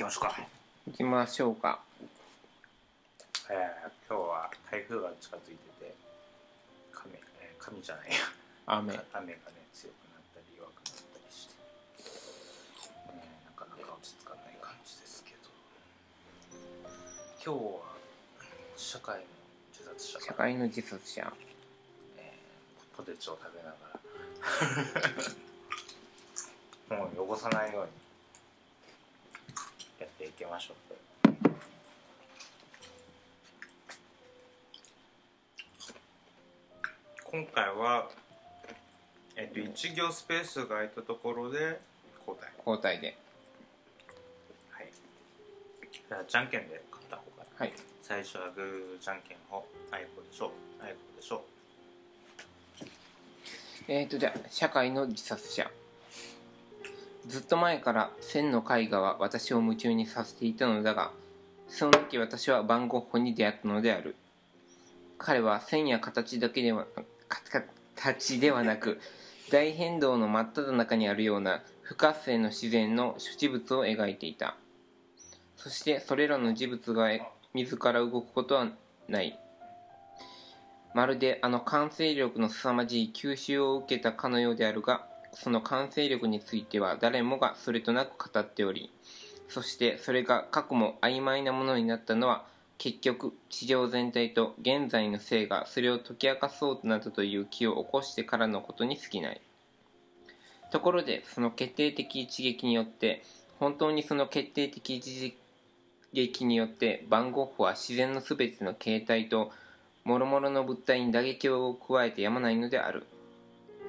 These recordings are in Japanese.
きましょうか。行きましょうか。えー、今日は台風が近づいてて雨、えー、神じゃないや。雨。雨がね強くなったり弱くなったりして、ね、なかなか落ち着かない感じですけど。今日は社会の自殺者。が社会の自殺者。えーポテチを食べながら。もう汚さないようにやっていきましょう。今回はえっと1行スペースが空いたところで交代。交代で。はい。じゃあじゃんけんで勝った方が。はい。最初はグーじゃんけんほあいこでしょあいこでしょえーとじゃあ社会の自殺者ずっと前から千の絵画は私を夢中にさせていたのだがその時私は番号法に出会ったのである。彼は線や形だけでは形ではなく大変動の真っ只中にあるような不活性の自然の諸事物を描いていた。そしてそれらの事物が自ら動くことはない。まるであの完成力の凄まじい吸収を受けたかのようであるがその完成力については誰もがそれとなく語っておりそしてそれが過去も曖昧なものになったのは結局地上全体と現在の性がそれを解き明かそうとなったという気を起こしてからのことに過ぎない。ところでその決定的一撃によって本当にその決定的一撃によって番号法は自然の全ての形態と諸々の物体に打撃を加えてやまないのである。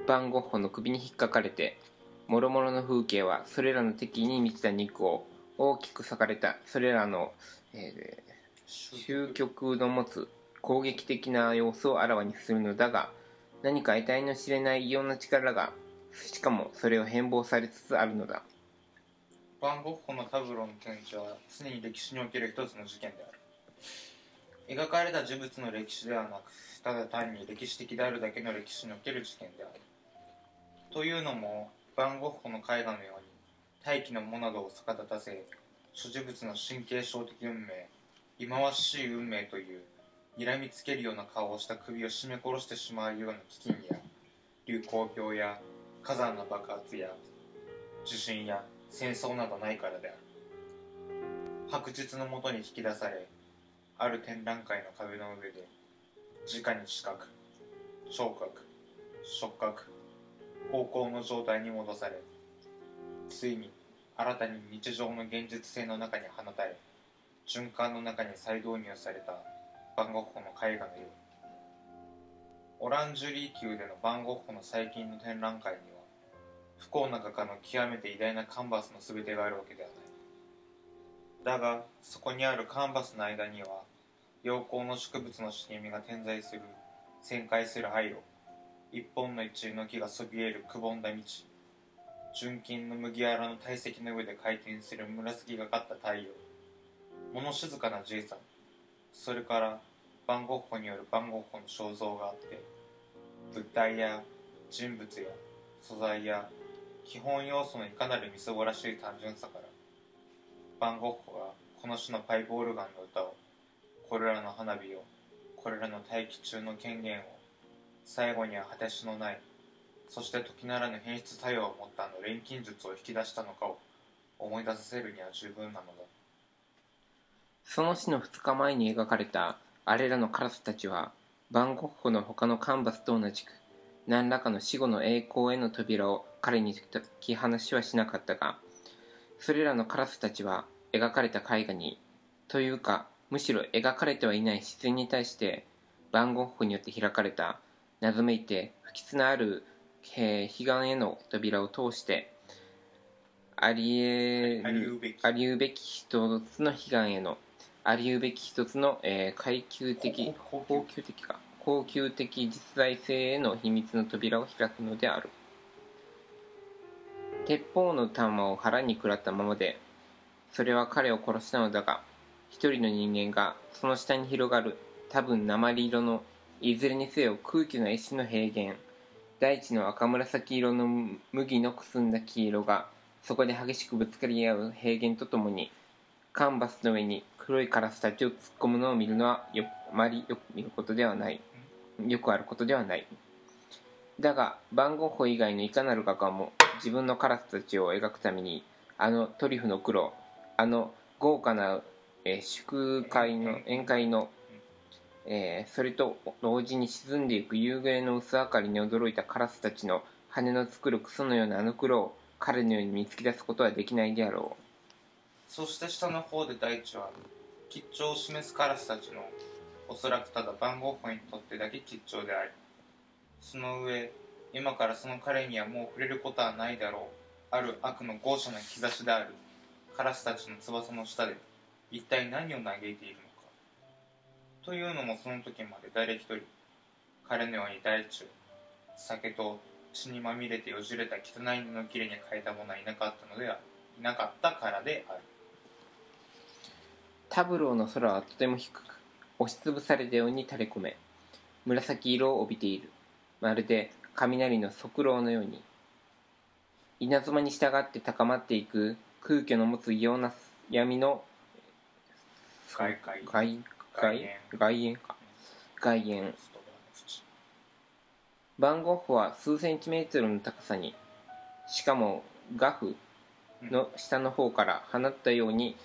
番ゴッホの首に引っかかれて諸々の風景はそれらの敵に満ちた肉を大きく裂かれたそれらの、えー終局の持つ攻撃的な様子をあらわにするのだが何か得体の知れない異様な力がしかもそれを変貌されつつあるのだ。バンゴッホのタブロの展示は常に歴史における一つの事件である。描かれた事物の歴史ではなくただ単に歴史的であるだけの歴史における事件である。というのもバンゴッホの絵画のように大気のものなどを逆立たせ諸事物の神経症的運命忌まわしい運命という睨みつけるような顔をした首を絞め殺してしまうような飢饉や流行病や火山の爆発や地震や戦争などないからである白日のもとに引き出されある展覧会の壁の上で直に視覚聴覚触覚方向の状態に戻されついに新たに日常の現実性の中に放たれ循環の中に再導入されたバンゴッホの絵画のように。オランジュリー宮でのバンゴッホの最近の展覧会には不幸な画家の極めて偉大なカンバスの全てがあるわけではない。だがそこにあるカンバスの間には陽光の植物の茂みが点在する旋回する廃炉一本の一の木がそびえるくぼんだ道。純金の麦わらの体積の上で回転する紫がかった太陽。物静かなじいさん。それからバンゴッホによるバンゴッホの肖像があって物体や人物や素材や基本要素のいかなるみすぼらしい単純さからバンゴッホがこの種のパイプオルガンの歌をこれらの花火をこれらの大気中の権限を最後には果てしのない。そして時ならぬ変質作用を持ったあの錬金術を引き出したのかを思い出させるには十分なのだ。その死の2日前に描かれたあれらのカラスたちはバンゴッホの他のカンバスと同じく何らかの死後の栄光への扉を彼に解き放しはしなかったがそれらのカラスたちは描かれた絵画にというかむしろ描かれてはいない自然に対してバンゴッホによって開かれた謎めいて不吉なある、えー、彼岸への扉を通してありえありうべき。ありうべき一つの彼岸へのありうべき一つの、えー、階級的高高級的か。高級的実在性への秘密の扉を開くのである。鉄砲の弾を腹に食らったままでそれは彼を殺したのだが一人の人間がその下に広がる多分鉛色のいずれにせよ空気の一種の平原大地の赤紫色の麦のくすんだ黄色がそこで激しくぶつかり合う平原とともにカンバスの上に黒いカラスたちを突っ込むのを見るのはよあまりよく見ることではない。よくあることではない。だが番号法以外のいかなる画家も自分のカラスたちを描くためにあのトリュフの黒あの豪華な、えー祝会の宴会の、えーそれと同時に沈んでいく夕暮れの薄明かりに驚いたカラスたちの羽の作るクソのようなあの黒を彼のように見つけ出すことはできないであろう。そして下の方で大地は吉兆を示すカラスたちのおそらくただ番号法にとってだけ吉兆でありその上今からその彼にはもう触れることはないだろう。ある悪の豪奢な兆しであるカラスたちの翼の下で一体何を嘆いているか。というのもその時まで誰一人彼のように大地を酒と血にまみれてよじれた汚い布切れに変えた者はいなかったのではいなかったからである。うタブローの空はとても低く押しつぶされたように垂れ込め。紫色を帯びている。まるで雷の側漏のように稲妻に従って高まっていく空虚の持つ異様な闇の外界外外外縁か。外縁バンゴッホは数センチメートルの高さに。しかも画布の下の方から放ったように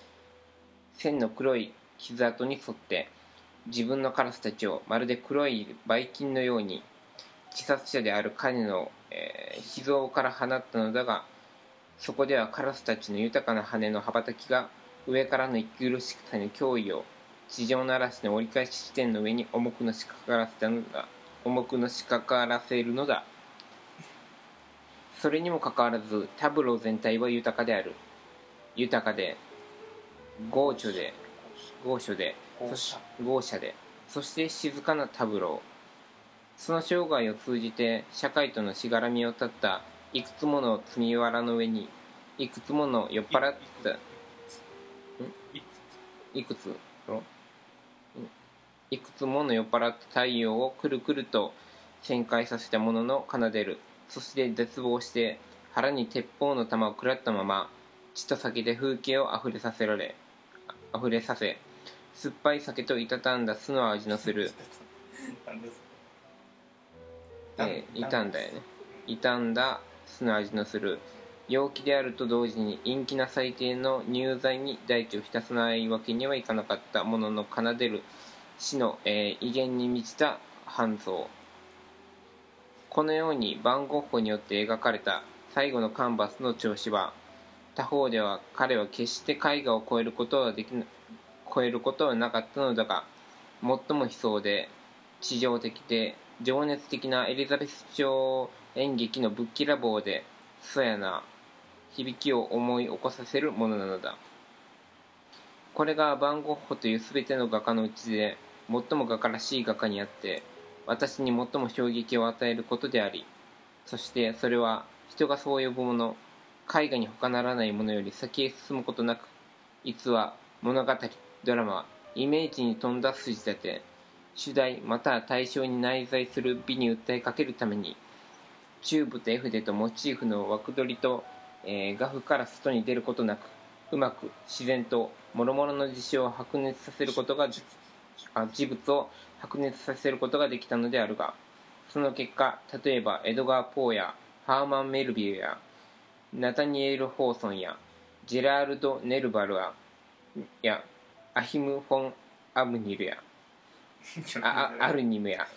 線の黒い傷跡に沿って自分のカラスたちをまるで黒いばい菌のように自殺者である彼の、えー、秘蔵から放ったのだがそこではカラスたちの豊かな羽の羽ばたきが上からの息苦しさに脅威を地上の嵐の折り返し地点の上に重くのしかからせたのだ重くのしかからせるのだ。それにもかかわらずタブロー全体は豊かである。豊かで豪著で豪所で豪奢でそして静かなタブロー。その生涯を通じて社会とのしがらみを断ったいくつもの積みわらの上にいくつもの酔っ払ったいいくつ？ろうんいくつもの酔っ払った太陽をくるくると旋回させたものの奏でる。そして絶望して腹に鉄砲の弾を食らったまま血と酒で風景をあふれさせられあふれさせ酸っぱい酒といたたんだ酢の味のする、えー、傷んだよね。傷んだ酢の味のする。陽気であると同時に陰気な最低の入罪に大地を浸さないわけにはいかなかったものの奏でる死の、えー威厳に満ちた半蔵。このようにバンゴッホによって描かれた最後のカンバスの調子は他方では彼は決して絵画を超えることはできな超えることはなかったのだが最も悲壮で地上的で情熱的なエリザベス朝演劇のぶっきらぼうでそやな響きを思い起こさせるものなのだ。これがバンゴッホという全ての画家のうちで最も画家らしい画家にあって私に最も衝撃を与えることでありそしてそれは人がそう呼ぶもの絵画に他ならないものより先へ進むことなく逸話物語ドラマイメージに富んだ筋立て主題または対象に内在する美に訴えかけるためにチューブと絵筆とモチーフの枠取りと、えー画布から外に出ることなくうまく自然と諸々の事象を白熱させることが事物を白熱させることができたのであるがその結果例えばエドガー・ポーやハーマン・メルビルやナタニエル・ホーソンやジェラールド・ネルバルアやアヒム・フォン・アブニルや ああアルニムや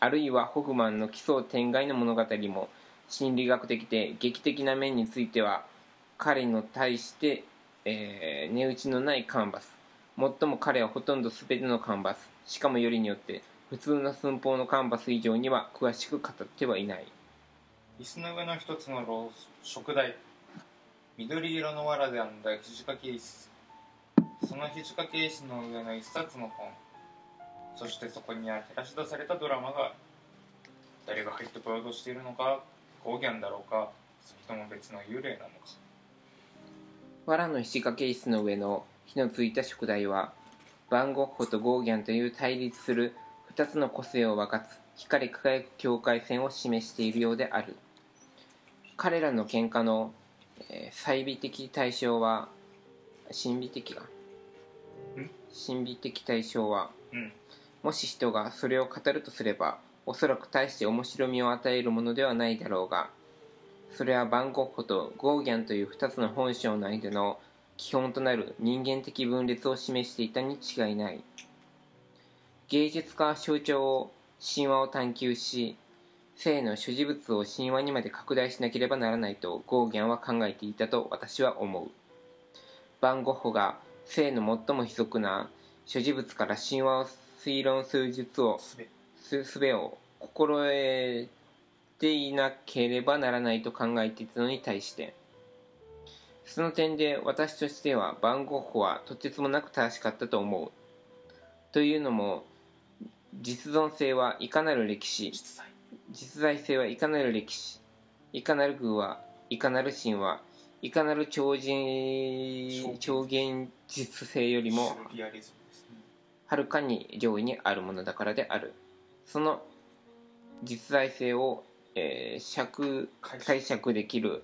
あるいはホフマンの奇想天外の物語も心理学的で劇的な面については彼の対して、えー値打ちのないカンバス最も彼はほとんど全てのカンバスしかもよりによって普通の寸法のカンバス以上には詳しく語ってはいない。椅子の上の一つのろう食台。緑色の藁で編んだ肘掛け椅子その肘掛け椅子の上の一冊の本。そしてそこには照らし出されたドラマがある誰が入ってこようとしているのかゴーギャンだろうかそれとも別の幽霊なのか。藁の肘掛け椅子の上の火のついた宿題はバンゴッホとゴーギャンという対立する二つの個性を分かつ光り輝く境界線を示しているようである。彼らの喧嘩の、えー、細微的対象は神秘的が神秘的対象はうん。もし人がそれを語るとすればおそらく大して面白みを与えるものではないだろうがそれはバンゴッホとゴーギャンという2つの本性の間の基本となる人間的分裂を示していたに違いない。芸術家は象徴を神話を探求し性の所持物を神話にまで拡大しなければならないとゴーギャンは考えていたと私は思う。バンゴッホが性の最も卑俗な所持物から神話を推論する術をすべすすべを心得ていなければならないと考えていたのに対してその点で私としてはバンゴッホはとてつもなく正しかったと思う。というのも実存性はいかなる歴史。実在。性はいかなる歴史。いかなる偶話いかなる神話いかなる超人超現実。性よりもはるかに上位にあるものだからである。その実在性を、えー釈解釈。解釈できる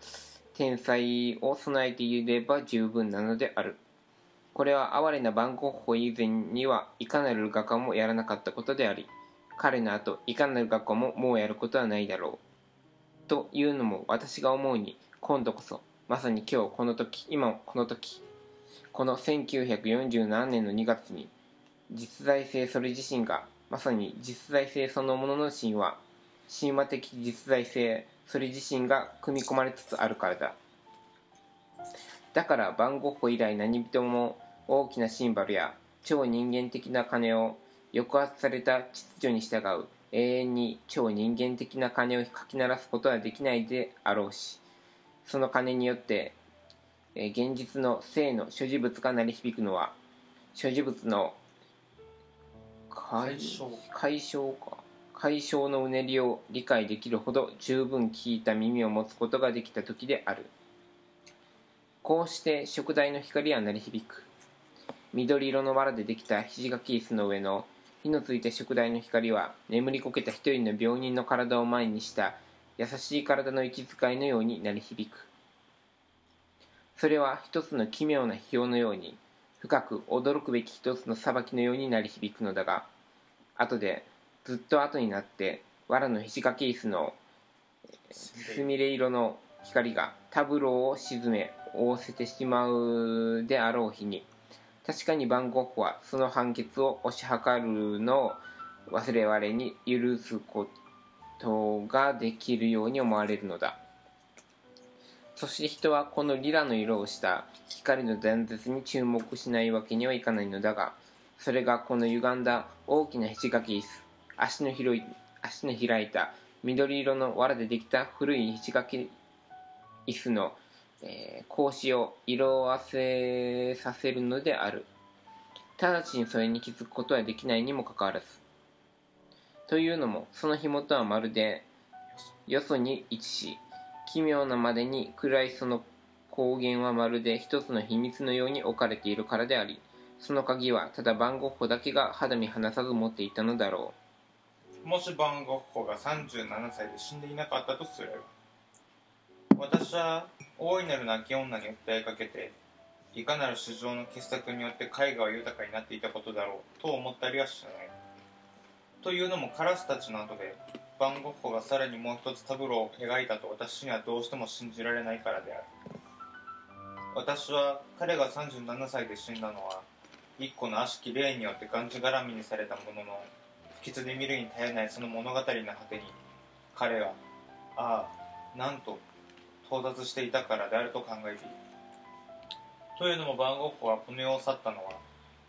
天才を備えていれば十分なのである。これは哀れなバンゴッホ以前にはいかなる画家もやらなかったことであり彼の後いかなる画家ももうやることはないだろう。というのも私が思うに今度こそまさに今日この時今もこの時この1947年の2月に実在性それ自身がまさに実在性そのものの神話神話的実在性それ自身が組み込まれつつあるからだ。だからバンゴッホ以来何人も大きなシンバルや超人間的な鐘を抑圧された秩序に従う永遠に超人間的な鐘をかき鳴らすことはできないであろうしその鐘によって、えー現実の性の所持物が鳴り響くのは所持物の解解消。解消か解消のうねりを理解できるほど十分聞いた耳を持つことができた時である。こうして食台の光は鳴り響く。緑色の藁でできた肘掛き椅子の上の火のついた食台の光は眠りこけた一人の病人の体を前にした優しい体の息遣いのように鳴り響く。それは一つの奇妙な批評のように深く驚くべき一つの裁きのように鳴り響くのだが後でずっと後になって藁の肘掛け椅子のすみれ色の光がタブローを沈め覆せてしまうであろう日に確かにバンゴッホはその判決を推し量るのを忘れ我に許すことができるように思われるのだ。そして人はこのリラの色をした光の断絶に注目しないわけにはいかないのだがそれがこの歪んだ大きな肘掛け椅子足の広い足の開いた緑色の藁でできた古い肘掛け椅子の、えー格子を色あせさせるのである。直ちにそれに気づくことはできないにもかかわらず。というのもその紐とはまるでよそに位置し奇妙なまでに暗いその光源はまるで一つの秘密のように置かれているからでありその鍵はただバンゴッホだけが肌身離さず持っていたのだろう。もしバンゴッホが37歳で死んでいなかったとすれば私は大いなる泣き女に訴えかけていかなる市場の傑作によって絵画は豊かになっていたことだろうと思ったりはしない。というのもカラスたちの後でバンゴッホがさらにもう一つタブローを描いたと私にはどうしても信じられないからである。私は彼が37歳で死んだのは一個の悪しき霊によってがんじがらみにされたものの不吉で見るに耐えないその物語の果てに彼がああなんと到達していたからであると考えている。というのもバンゴッホはこの世を去ったのは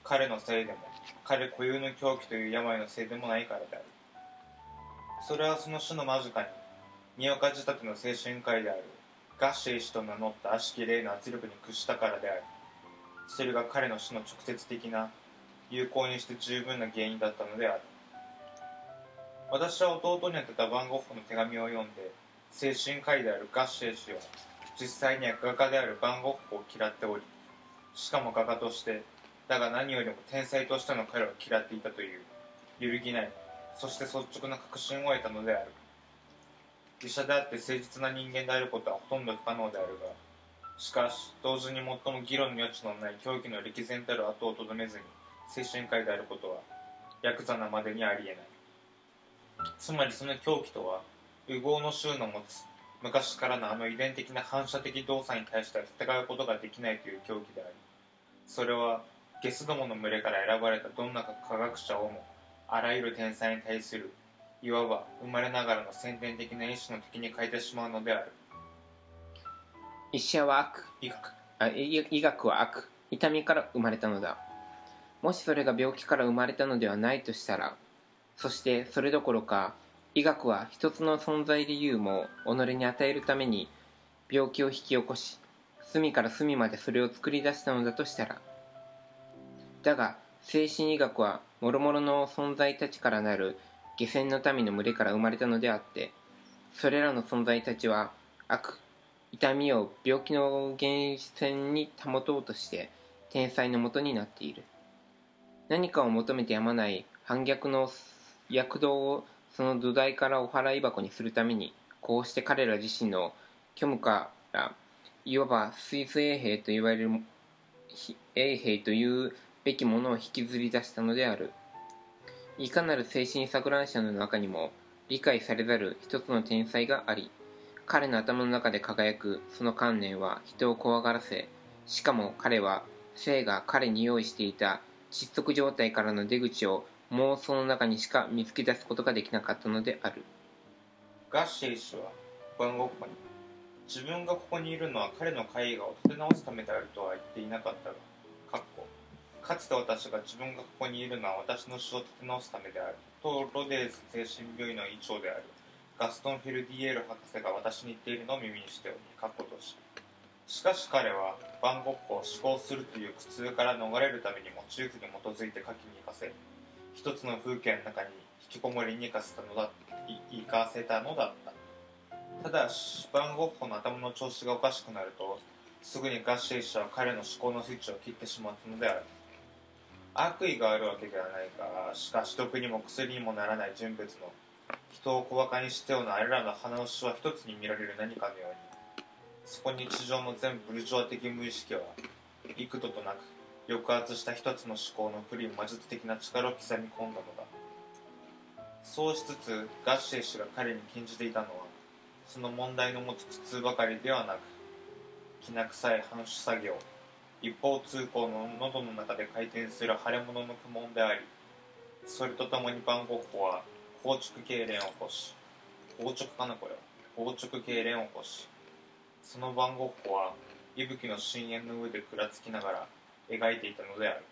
彼のせいでも彼固有の狂気という病のせいでもないからである。それはその種の間近に身岡仕立ての精神科医であるガッシェイ氏と名乗った悪しき霊の圧力に屈したからである。それが彼の死の直接的な有効にして十分な原因だったのである。私は弟に宛てたバンゴッホの手紙を読んで精神科医であるガッシェイ氏は実際には画家であるバンゴッホを嫌っておりしかも画家としてだが何よりも天才としての彼を嫌っていたという揺るぎないそして率直な確信を得たのである。医者であって誠実な人間であることはほとんど不可能であるがしかし同時に最も議論の余地のない狂気の歴然たる後をとどめずに精神科医であることはヤクザなまでにありえない。つまりその狂気とは右往の衆の持つ昔からのあの遺伝的な反射的動作に対しては戦うことができないという狂気でありそれはゲスどもの群れから選ばれたどんな科学者をもあらゆる天才に対するいわば生まれながらの先天的な意志の敵に変えてしまうのである。医者は悪。医学。あ医医学は悪。痛みから生まれたのだ。もしそれが病気から生まれたのではないとしたらそしてそれどころか医学は一つの存在理由も己に与えるために病気を引き起こし隅から隅までそれを作り出したのだとしたらだが精神医学は諸々の存在たちからなる下船の民の群れから生まれたのであってそれらの存在たちは悪痛みを病気の源泉に保とうとして天才のもとになっている。何かを求めてやまない反逆の躍動をその土台からお払い箱にするためにこうして彼ら自身の虚無からいわばスイス衛兵と言われる衛兵というべきものを引きずり出したのである。いかなる精神錯乱者の中にも理解されざる一つの天才があり彼の頭の中で輝くその観念は人を怖がらせしかも彼は生が彼に用意していた窒息状態からの出口を妄想の中にしか見つけ出すことができなかったのである。ガッシェイ氏はバンゴッホに自分がここにいるのは彼の絵画を立て直すためであるとは言っていなかったがかっこかつて私が自分がここにいるのは私の詩を立て直すためである。とロデーズ精神病院の医長である。ガストン・フェルディエール博士が私に言っているのを耳にしておりかっことし。しかし彼はバンゴッホを思考するという苦痛から逃れるためにモチーフに基づいて書きに行かせ一つの風景の中に引きこもりに行かせたのだ行かせたのだった。ただしバンゴッホの頭の調子がおかしくなるとすぐにガッシェイ氏は彼の思考のスイッチを切ってしまったのである。悪意があるわけではないがしかし毒にも薬にもならない人物の人を小馬鹿にしたようなあれらの鼻の詩は一つに見られる何かのように。そこに地上の全ブルジョア的無意識は幾度となく抑圧した一つの思考の不利魔術的な力を刻み込んだのだ。そうしつつガッシェイ氏が彼に禁じていたのはその問題の持つ苦痛ばかりではなくきな臭い反射作業一方通行の喉の中で回転する腫れ物の苦悶でありそれとともに番号法は硬直痙攣を起こし硬直かなこれ硬直痙攣を起こしその番号法は息吹の深淵の上でくらつきながら描いていたのである。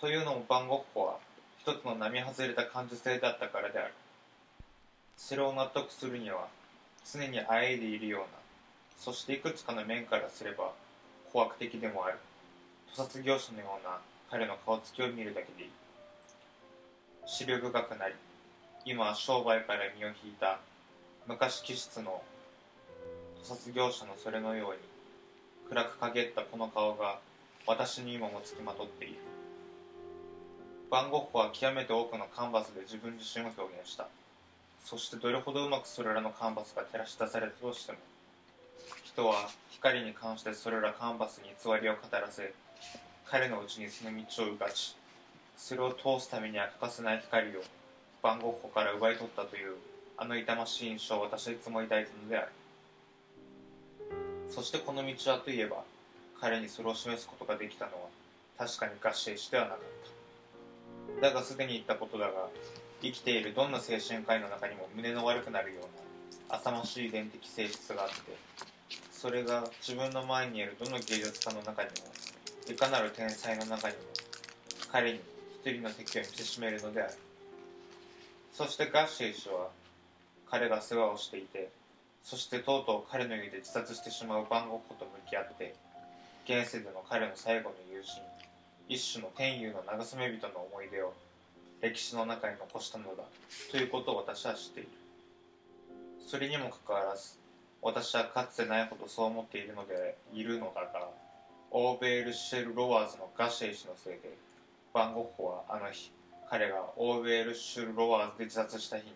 というのも番号法は一つの並外れた感受性だったからである。それを納得するには常にあえいでいるようなそしていくつかの面からすれば怖く的でもある。屠殺業者のような彼の顔つきを見るだけでいい。資料深くなり今は商売から身を引いた昔気質の屠殺業者のそれのように暗く陰ったこの顔が私に今もつきまとっている。バンゴッホは極めて多くのカンバスで自分自身を表現した。そしてどれほどうまくそれらのカンバスが照らし出されたとしても人は光に関してそれらカンバスに偽りを語らせ彼のうちにその道をうがちそれを通すためには欠かせない光をバンゴッホから奪い取ったというあの痛ましい印象を私はいつも抱いたのである。そしてこの道はといえば彼にそれを示すことができたのは確かに合併してはなかった。だがすでに言ったことだが生きているどんな精神科医の中にも胸の悪くなるような浅ましい伝的性質があってそれが自分の前にいるどの芸術家の中にもいかなる天才の中にも彼に一人の敵を見せしめるのである。そしてガッシェイ氏は彼が世話をしていてそしてとうとう彼の家で自殺してしまうバンゴッホと向き合って現世での彼の最後の友人一種の天佑の慰め人の思い出を歴史の中に残したのだということを私は知っている。それにもかかわらず私はかつてないほどそう思っているのでいるのだがオーベール・シェル・ロワーズのガシェイ氏のせいでバンゴッホはあの日彼がオーベール・シェル・ロワーズで自殺した日に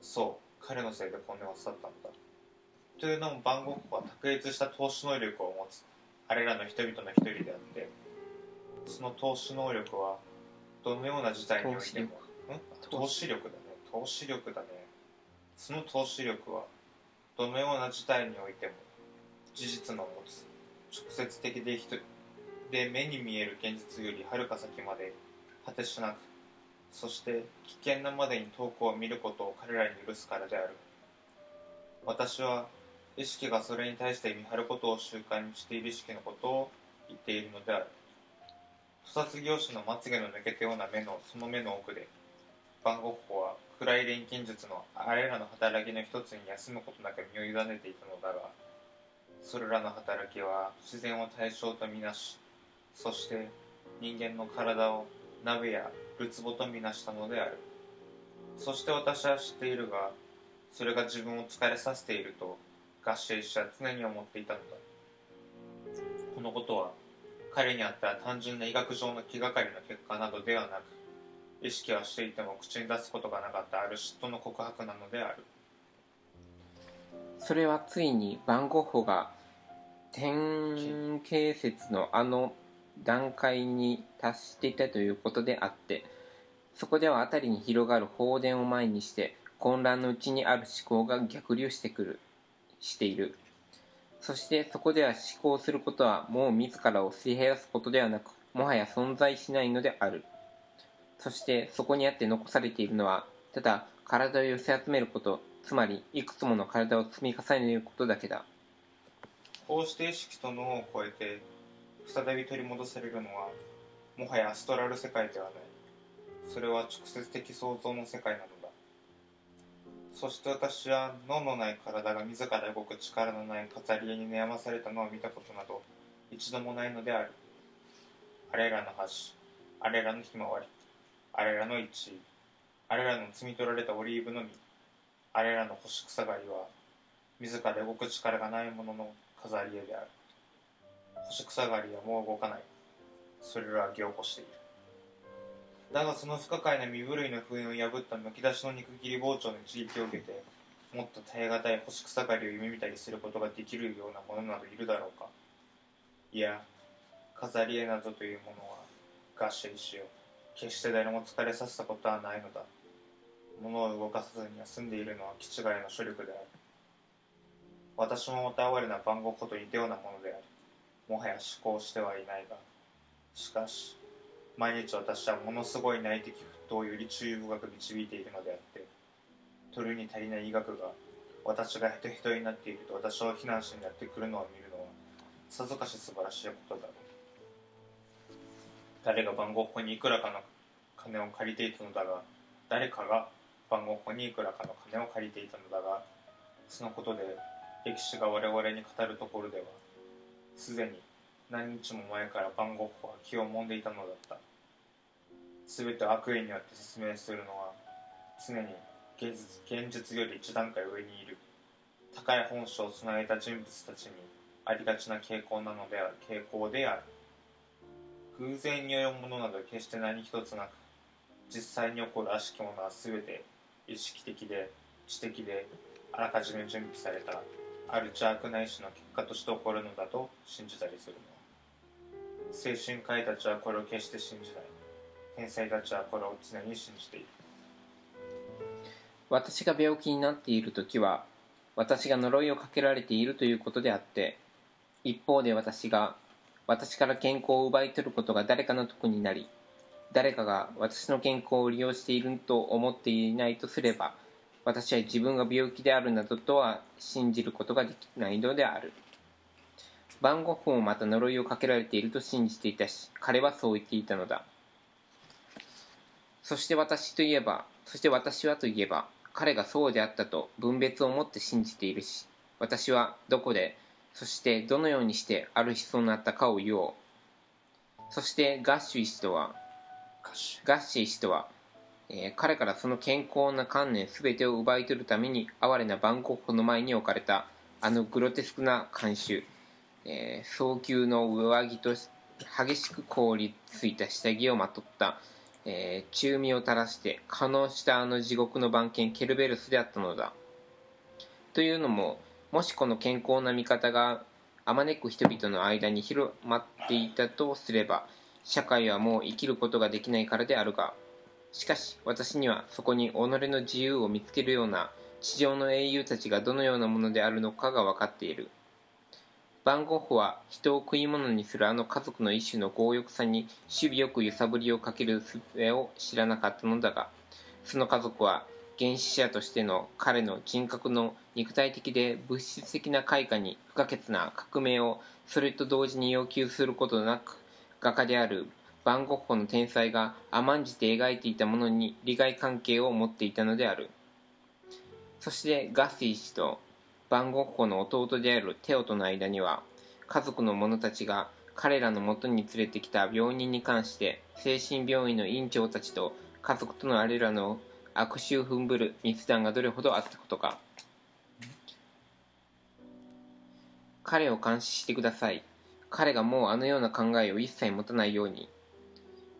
そう彼のせいで本音を去ったのだ。というのもバンゴッホは卓越した投資能力を持つあれらの人々の一人であってその投資能力はどのような事態においてもん？投資力だね。投資力だね。その投資力はどのような事態においても事実の持つ直接的で人で目に見える現実よりはるか先まで果てしなくそして危険なまでに遠くを見ることを彼らに許すからである。私は意識がそれに対して見張ることを習慣にしている意識のことを言っているのである屠殺業種のまつげの抜けたような目のその目の奥でバンゴッホは暗い錬金術のあれらの働きの一つに休むことなく身を委ねていたのだがそれらの働きは自然を対象とみなしそして人間の体を鍋やるつぼとみなしたのである。そして私は知っているがそれが自分を疲れさせているとガッシェイ氏は常に思っていたのだ。このことは彼にあった単純な医学上の気がかりの結果などではなく意識はしていても口に出すことがなかったある嫉妬の告白なのである。それはついにバンゴッホが天形説のあの段階に達していたということであってそこでは辺りに広がる放電を前にして混乱のうちにある思考が逆流してくる。している。そしてそこでは思考することはもう自らをすり減らすことではなくもはや存在しないのである。そしてそこにあって残されているのはただ体を寄せ集めることつまりいくつもの体を積み重ねることだけだ。こうして意識と脳を超えて再び取り戻されるのはもはやアストラル世界ではない。それは直接的創造の世界なのそして私は脳のない体が自ら動く力のない飾り絵に悩まされたのを見たことなど一度もないのである。あれらの橋あれらのひまわりあれらの一位あれらの摘み取られたオリーブの実あれらの干し草刈りは自ら動く力がないものの飾り絵である。干し草刈りはもう動かない。それらは凝固している。だがその不可解な身震いの封印を破ったむき出しの肉切り包丁の一撃を受けてもっと耐え難い干し草刈りを夢見たりすることができるようなものなどいるだろうか。いや飾り絵などというものはガッシェイしよう。決して誰も疲れさせたことはないのだ。物を動かさずに休んでいるのは気違いの処力である。私もまた哀れな番号こと似たようなものでありもはや思考してはいないが。しかし毎日私はものすごい内的沸騰より注意深く導いているのであって取るに足りない医学が私がヘトヘトになっていると私を非難しにやってくるのを見るのはさぞかし素晴らしいことだろう。誰が番号法にいくらかの金を借りていたのだが誰かが番号法にいくらかの金を借りていたのだがそのことで歴史が我々に語るところではすでに何日も前から番号法は気をもんでいたのだった。全てを悪意によって説明するのは常に現実現実より一段階上にいる高い本性を備えた人物たちにありがちな傾向なのである傾向である。偶然によるものなど決して何一つなく実際に起こる悪しきものは全て意識的で知的であらかじめ準備された。ある邪悪な意志の結果として起こるのだと信じたりするの。精神科医たちはこれを決して信じない。天才たちはこれを常に信じている。私が病気になっている時は私が呪いをかけられているということであって一方で私が私から健康を奪い取ることが誰かの得になり誰かが私の健康を利用していると思っていないとすれば私は自分が病気であるなどとは信じることができないのである。番号法もまた呪いをかけられていると信じていたし彼はそう言っていたのだ。そして私といえばそして私はといえば彼がそうであったと分別をもって信じているし私はどこでそしてどのようにしてある日そうなったかを言おう。そしてガッシュ医師とはガッシー氏とは、えー彼からその健康な観念全てを奪い取るために哀れなバンコクの前に置かれたあのグロテスクな慣習、えー早急の上着と激しく凍りついた下着をまとった、えー中身を垂らして可能したあの地獄の番犬ケルベルスであったのだ。というのももしこの健康な見方があまねく人々の間に広まっていたとすれば社会はもう生きることができないからであるがしかし私にはそこに己の自由を見つけるような地上の英雄たちがどのようなものであるのかが分かっている。バンゴッホは人を食い物にするあの家族の一種の強欲さに守備よく揺さぶりをかける術を知らなかったのだがその家族は原始者としての彼の人格の肉体的で物質的な開花に不可欠な革命をそれと同時に要求することなく画家であるバンゴッホの天才が甘んじて描いていたものに利害関係を持っていたのである。そしてガッシー氏とバンゴッホの弟であるテオとの間には家族の者たちが彼らのもとに連れてきた病人に関して精神病院の院長たちと家族とのあれらの悪臭踏んぶる密談がどれほどあったことか。彼を監視してください。彼がもうあのような考えを一切持たないように。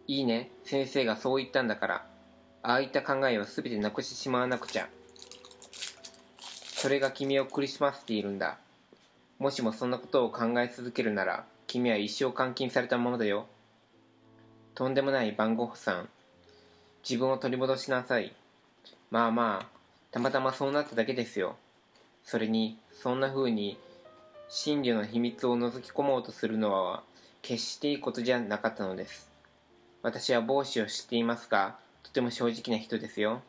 いいね先生がそう言ったんだから。ああいった考えは全てなくしてしまわなくちゃ。それが君を苦しませているんだ。もしもそんなことを考え続けるなら君は一生監禁されたものだよ。とんでもない番号さん。自分を取り戻しなさい。まあまあたまたまそうなっただけですよ。それにそんな風に真理の秘密を覗き込もうとするのは決していいことじゃなかったのです。私は帽子を知っていますがとても正直な人ですよ。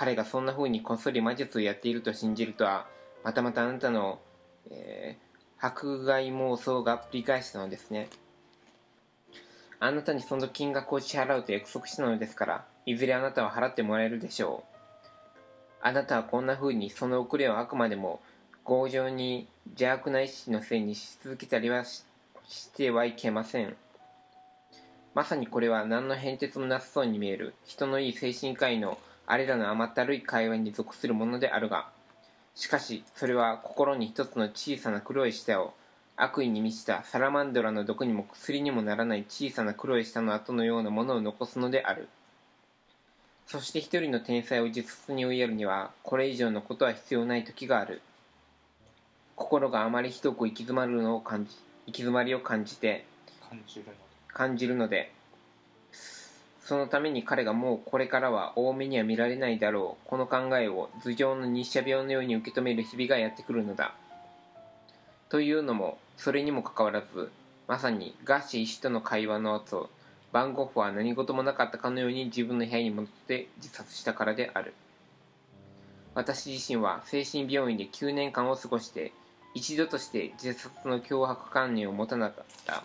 彼がそんな風にこっそり魔術をやっていると信じるとはまたまたあなたの、えー、迫害妄想が繰り返したのですね。あなたにその金額を支払うと約束したのですからいずれあなたは払ってもらえるでしょう。あなたはこんな風にその遅れをあくまでも強情に邪悪な意志のせいにし続けたりはししてはいけません。まさにこれは何の変哲もなさそうに見える人のいい精神科医のあれらの甘ったるい会話に属するものであるがしかしそれは心に一つの小さな黒い舌を悪意に満ちたサラマンドラの毒にも薬にもならない小さな黒い舌の跡のようなものを残すのである。そして一人の天才を実質に追いやるにはこれ以上のことは必要ない時がある。心があまりひどく行き詰まるのを感じ行き詰まりを感じて感じるのでそのために彼がもうこれからは多めには見られないだろう。この考えを頭上の日射病のように受け止める日々がやってくるのだ。というのもそれにもかかわらずまさにガッシー氏との会話の後バンゴッホは何事もなかったかのように自分の部屋に戻って自殺したからである。私自身は精神病院で9年間を過ごして一度として自殺の脅迫観念を持たなかった。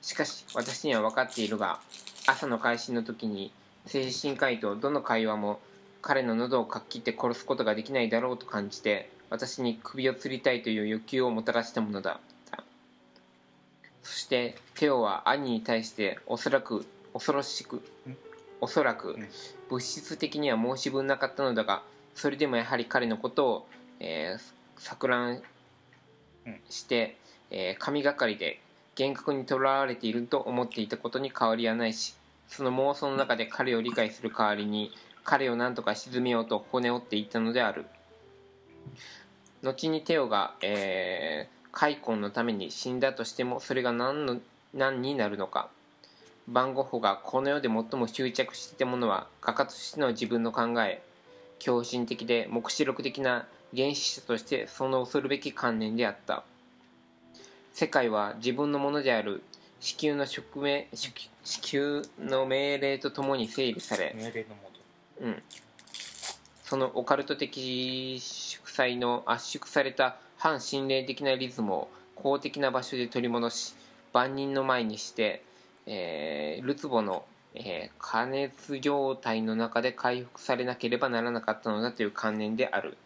しかし私には分かっているが朝の会心の時に精神科医とどの会話も彼の喉をかっきって殺すことができないだろうと感じて私に首を吊りたいという欲求をもたらしたものだそしてテオは兄に対しておそらく恐ろしくおそらく物質的には申し分なかったのだがそれでもやはり彼のことを、えー、錯乱して、えー神がかりで厳格にとらわれていると思っていたことに変わりはないしその妄想の中で彼を理解する代わりに彼を何とか沈めようと骨折っていったのである。後にテオが、えー、開墾のために死んだとしてもそれが何の何になるのか。バンゴッホがこの世で最も執着していたものは画家としての自分の考え狂信的で黙示録的な原始者としてその恐るべき観念であった。世界は自分のものである。子宮の宿命子子宮の命令とともに整理され、命令のもと。うん、そのオカルト的祝祭の圧縮された反心霊的なリズムを公的な場所で取り戻し万人の前にして、えールツボの、えー加熱状態の中で回復されなければならなかったのだという観念である。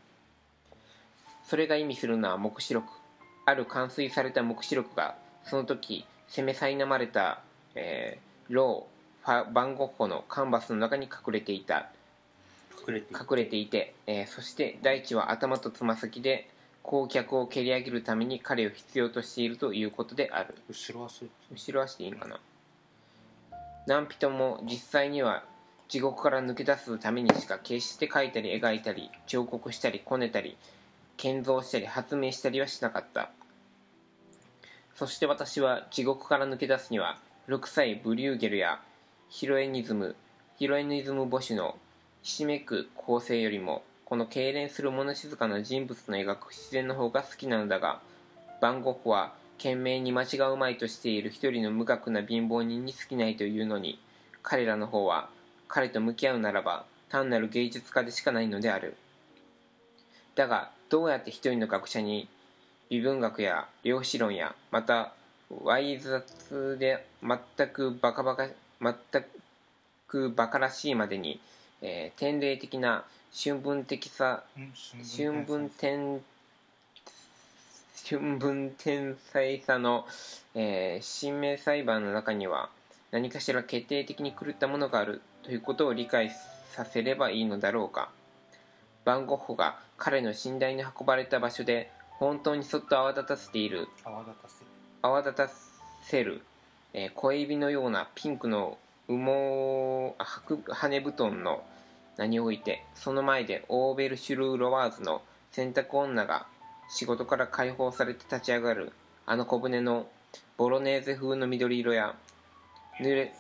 それが意味するのは黙示録ある完遂された黙示録がその時攻め苛まれた、えーローファバンゴッホのカンバスの中に隠れていた。隠れていて。えーそして大地は頭とつま先で光脚を蹴り上げるために彼を必要としているということである。後ろ足。後ろ足でいいのかな。何人も実際には地獄から抜け出すためにしか決して描いたり描いたり彫刻したりこねたり建造したり発明したりはしなかった。そして私は地獄から抜け出すには古臭いブリューゲルやヒロエニズムヒロエニズム母種のひしめく構成よりもこの痙攣する物静かな人物の描く自然の方が好きなのだがバンゴッホは懸命に間違うまいとしている一人の無学な貧乏人に好きないというのに彼らの方は彼と向き合うならば単なる芸術家でしかないのである。だがどうやって一人の学者に微分学や量子論やまたわい雑で全くバカバカ全くバカらしいまでに、えー天霊的な春分的さ春分天春分天才さの、えー、裁判の中には何かしら決定的に狂ったものがあるということを理解させればいいのだろうかバンゴッホが彼の寝台に運ばれた場所で本当にそっと泡立たせている。泡立たせ泡立たせる、えー小エビのようなピンクの羽毛羽羽布団の名においてその前でオーベルシュルーロワーズの洗濯女が仕事から解放されて立ち上がる。あの小舟のボロネーゼ風の緑色や濡れ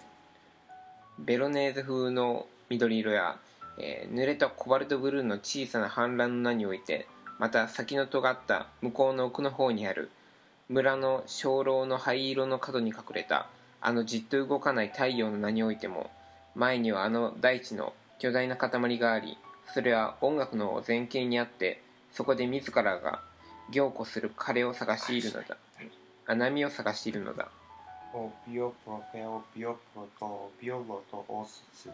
ベロネーゼ風の緑色や、えー濡れたコバルトブルーの小さな反乱の名においてまた先の尖った向こうの奥の方にある村の鐘楼の灰色の角に隠れたあのじっと動かない太陽の名においても前にはあの大地の巨大な塊がありそれは音楽の前景にあってそこで自らが凝固する彼を探しているのだ。あ波を探しているのだ。おビオプロペオビオプロとビオロとオスス